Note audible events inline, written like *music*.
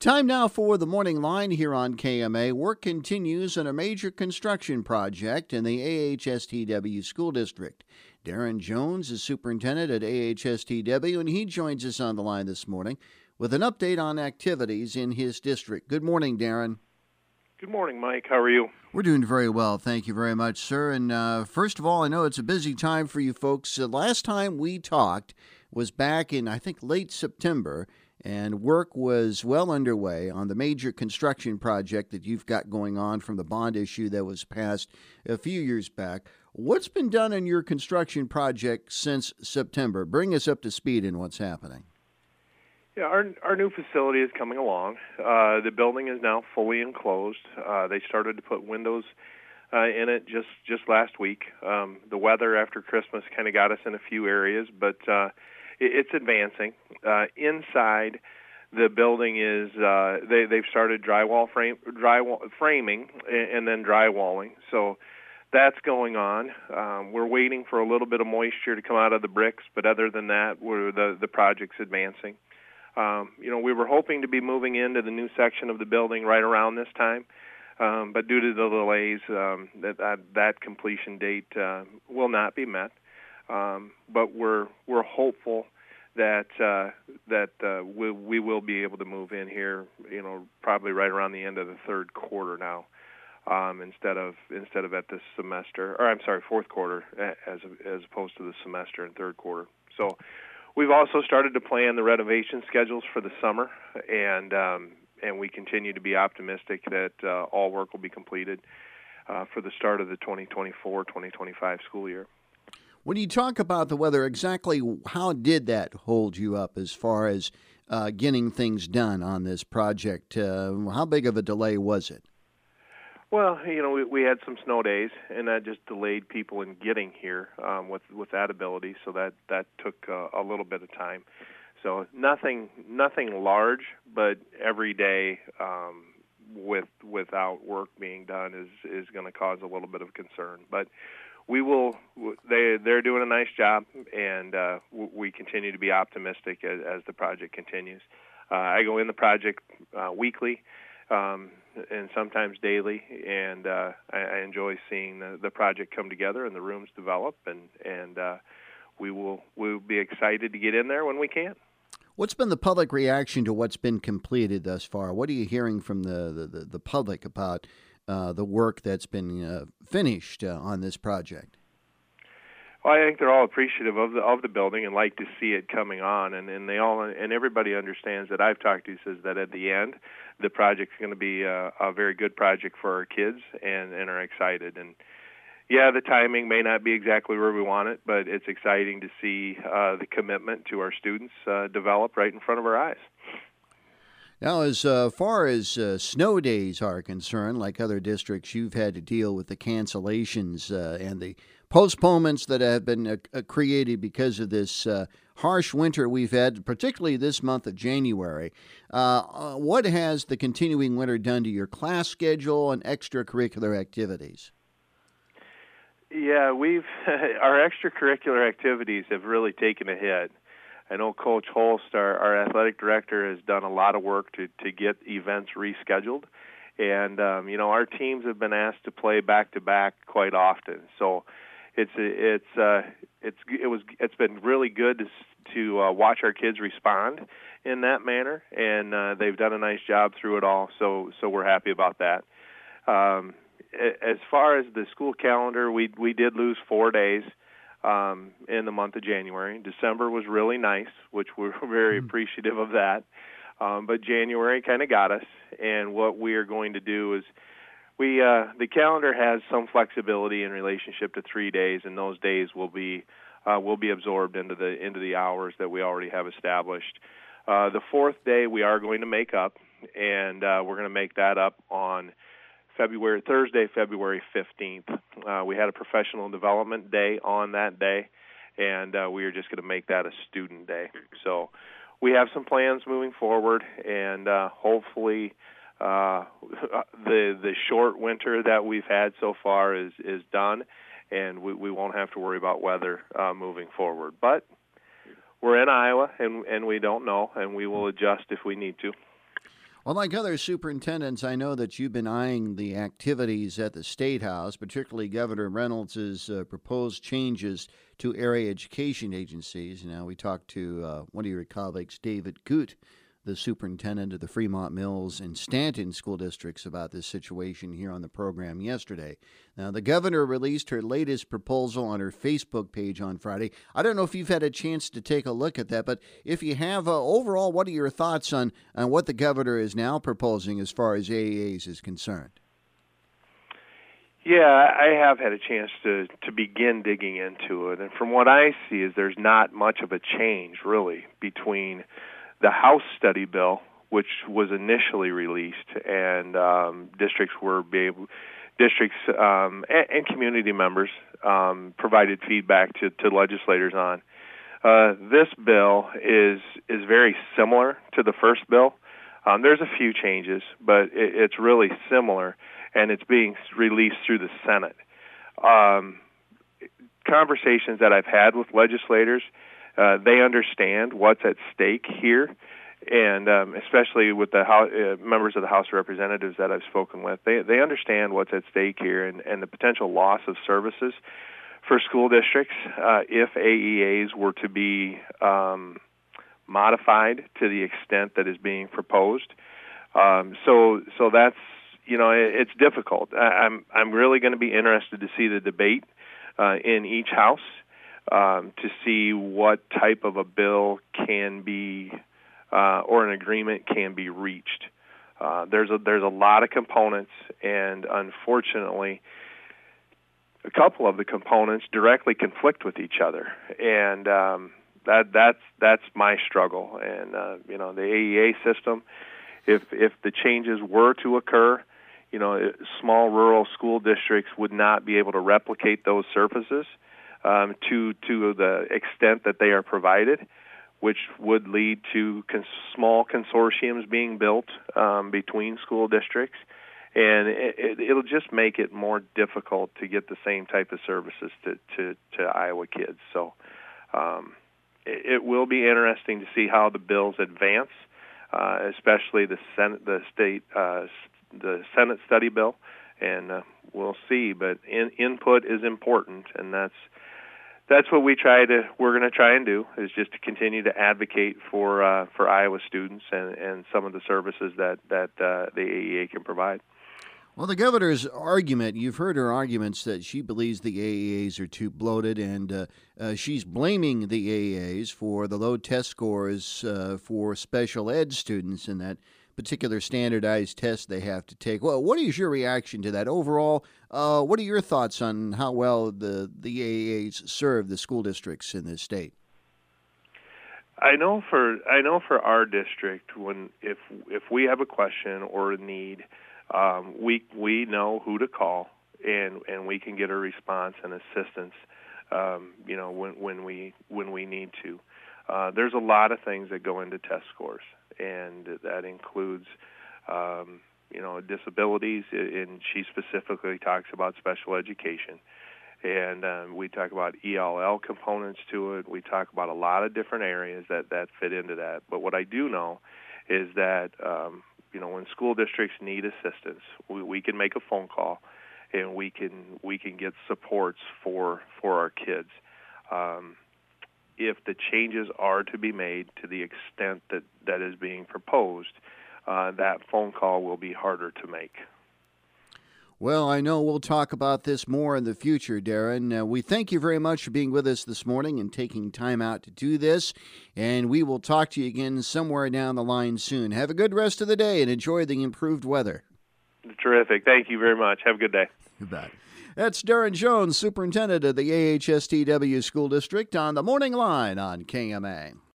Time now for the morning line here on KMA. Work continues on a major construction project in the AHSTW School District. Darin Jones is superintendent at AHSTW, and he joins us on the line this morning with an update on activities in his district. Good morning, Darin. Good morning, Mike. How are you? We're doing very well. Thank you very much, sir. And uh, first of all, I know it's a busy time for you folks. Uh, last time we talked was back in, I think, late September and work was well underway on the major construction project that you've got going on from the bond issue that was passed a few years back. What's been done in your construction project since September? Bring us up to speed in what's happening. Yeah, our our new facility is coming along. Uh, the building is now fully enclosed. Uh, they started to put windows uh, in it just just last week. Um, the weather after Christmas kind of got us in a few areas, but uh, it's advancing. Uh, inside, the building is uh, they they've started drywall frame drywall framing and, and then drywalling. So that's going on. Um, we're waiting for a little bit of moisture to come out of the bricks, but other than that, we're the the project's advancing. Um, you know, we were hoping to be moving into the new section of the building right around this time, um, but due to the delays, um, that, that that completion date uh, will not be met. Um, but we're we're hopeful that uh, that uh, we, we will be able to move in here. You know, probably right around the end of the third quarter now, um, instead of instead of at this semester, or I'm sorry, fourth quarter, as as opposed to the semester and third quarter. So. We've also started to plan the renovation schedules for the summer, and um, and we continue to be optimistic that uh, all work will be completed uh, for the start of the 2024-2025 school year. When you talk about the weather, exactly how did that hold you up as far as uh, getting things done on this project? Uh, how big of a delay was it? Well, you know, we, we had some snow days, and that just delayed people in getting here um, with with that ability. So that that took uh, a little bit of time. So nothing nothing large, but every day um, with without work being done is is going to cause a little bit of concern. But we will. They they're doing a nice job, and uh, we continue to be optimistic as, as the project continues. Uh, I go in the project uh, weekly, um, and sometimes daily, and uh, I, I enjoy seeing the, the project come together and the rooms develop, and and uh, we will we will be excited to get in there when we can. What's been the public reaction to what's been completed thus far? What are you hearing from the, the, the public about uh, the work that's been uh, finished uh, on this project? Well, I think they're all appreciative of the of the building and like to see it coming on, and and they all and everybody understands that I've talked to says that at the end, the project's going to be a, a very good project for our kids, and and are excited. And yeah, the timing may not be exactly where we want it, but it's exciting to see uh, the commitment to our students uh, develop right in front of our eyes. Now, as uh, far as uh, snow days are concerned, like other districts, you've had to deal with the cancellations uh, and the postponements that have been uh, uh, created because of this uh, harsh winter we've had, particularly this month of January. what has the continuing winter done to your class schedule and extracurricular activities? Yeah, we've *laughs* our extracurricular activities have really taken a hit. I know Coach Holst, our, our athletic director, has done a lot of work to to get events rescheduled, and um, you know our teams have been asked to play back to back quite often. So it's it's uh, it's it was it's been really good to to uh, watch our kids respond in that manner, and uh, they've done a nice job through it all. So so we're happy about that. Um, as far as the school calendar, we we did lose four days um, in the month of January. December was really nice, which we're *laughs* very mm-hmm. appreciative of that. Um, but January kind of got us, and what we are going to do is we uh, the calendar has some flexibility in relationship to three days, and those days will be uh, will be absorbed into the into the hours that we already have established. Uh, the fourth day we are going to make up, and uh, we're going to make that up on February Thursday, February 15th. Uh, we had a professional development day on that day, and uh, we are just going to make that a student day. So we have some plans moving forward, and uh, hopefully. Uh, *laughs* the the short winter that we've had so far is is done, and we, we won't have to worry about weather uh, moving forward. But we're in Iowa, and and we don't know, and we will adjust if we need to. Well, like other superintendents, I know that you've been eyeing the activities at the State House, particularly Governor Reynolds' uh, proposed changes to area education agencies. Now, we talked to uh, one of your colleagues, David Gute, the superintendent of the Fremont Mills and Stanton school districts about this situation here on the program yesterday. Now, the governor released her latest proposal on her Facebook page on Friday. I don't know if you've had a chance to take a look at that, but if you have, uh, overall, what are your thoughts on, on what the governor is now proposing as far as AEAs is concerned? Yeah, I have had a chance to to begin digging into it, and from what I see, is there's not much of a change really between the House study bill, which was initially released, and um, districts were able, districts um, and, and, community members um, provided feedback to, to legislators on. Uh, this bill is is very similar to the first bill. Um, there's a few changes, but it, it's really similar, and it's being released through the Senate. Um, conversations that I've had with legislators uh, they understand what's at stake here, and um, especially with the House, uh, members of the House of Representatives that I've spoken with, they they understand what's at stake here and, and the potential loss of services for school districts uh, if AEAs were to be um, modified to the extent that is being proposed. Um, so so that's you know it, it's difficult. I, I'm I'm really going to be interested to see the debate uh, in each house um, to see what type of a bill can be uh, or an agreement can be reached. Uh, there's a there's a lot of components, and unfortunately, a couple of the components directly conflict with each other, and um, that that's that's my struggle. And uh, you know, the AEA system, if if the changes were to occur, you know, small rural school districts would not be able to replicate those services um, to to the extent that they are provided, which would lead to cons- small consortiums being built um, between school districts, and it, it, will just make it more difficult to get the same type of services to to, to Iowa kids. So. Um, it, will be interesting to see how the bills advance, uh, especially the Senate, the state, uh, the Senate study bill, and uh, we'll see. But in, input is important, and that's that's what we try to we're going to try and do is just to continue to advocate for uh, for Iowa students and, and some of the services that that uh, the AEA can provide. Well, the governor's argument, you've heard her arguments that she believes the AEAs are too bloated, and uh, uh, she's blaming the AEAs for the low test scores uh, for special ed students, and that particular standardized test they have to take. Well, what is your reaction to that overall? Uh, what are your thoughts on how well the the AEAs serve the school districts in this state? I know for I know for our district when if if we have a question or a need, um, we we know who to call and and we can get a response and assistance. Um, you know when when we when we need to. Uh, there's a lot of things that go into test scores, and that includes, um, you know, disabilities. And she specifically talks about special education, and um, we talk about ELL components to it. We talk about a lot of different areas that that fit into that. But what I do know is that um, you know when school districts need assistance, we, we can make a phone call, and we can we can get supports for for our kids. Um, if the changes are to be made to the extent that that is being proposed, uh, that phone call will be harder to make. Well, I know we'll talk about this more in the future, Darin. Uh, we thank you very much for being with us this morning and taking time out to do this. And we will talk to you again somewhere down the line soon. Have a good rest of the day and enjoy the improved weather. Terrific. Thank you very much. Have a good day. Bet. That's Darin Jones, Superintendent of the AHSTW School District, on the Morning Line on KMA.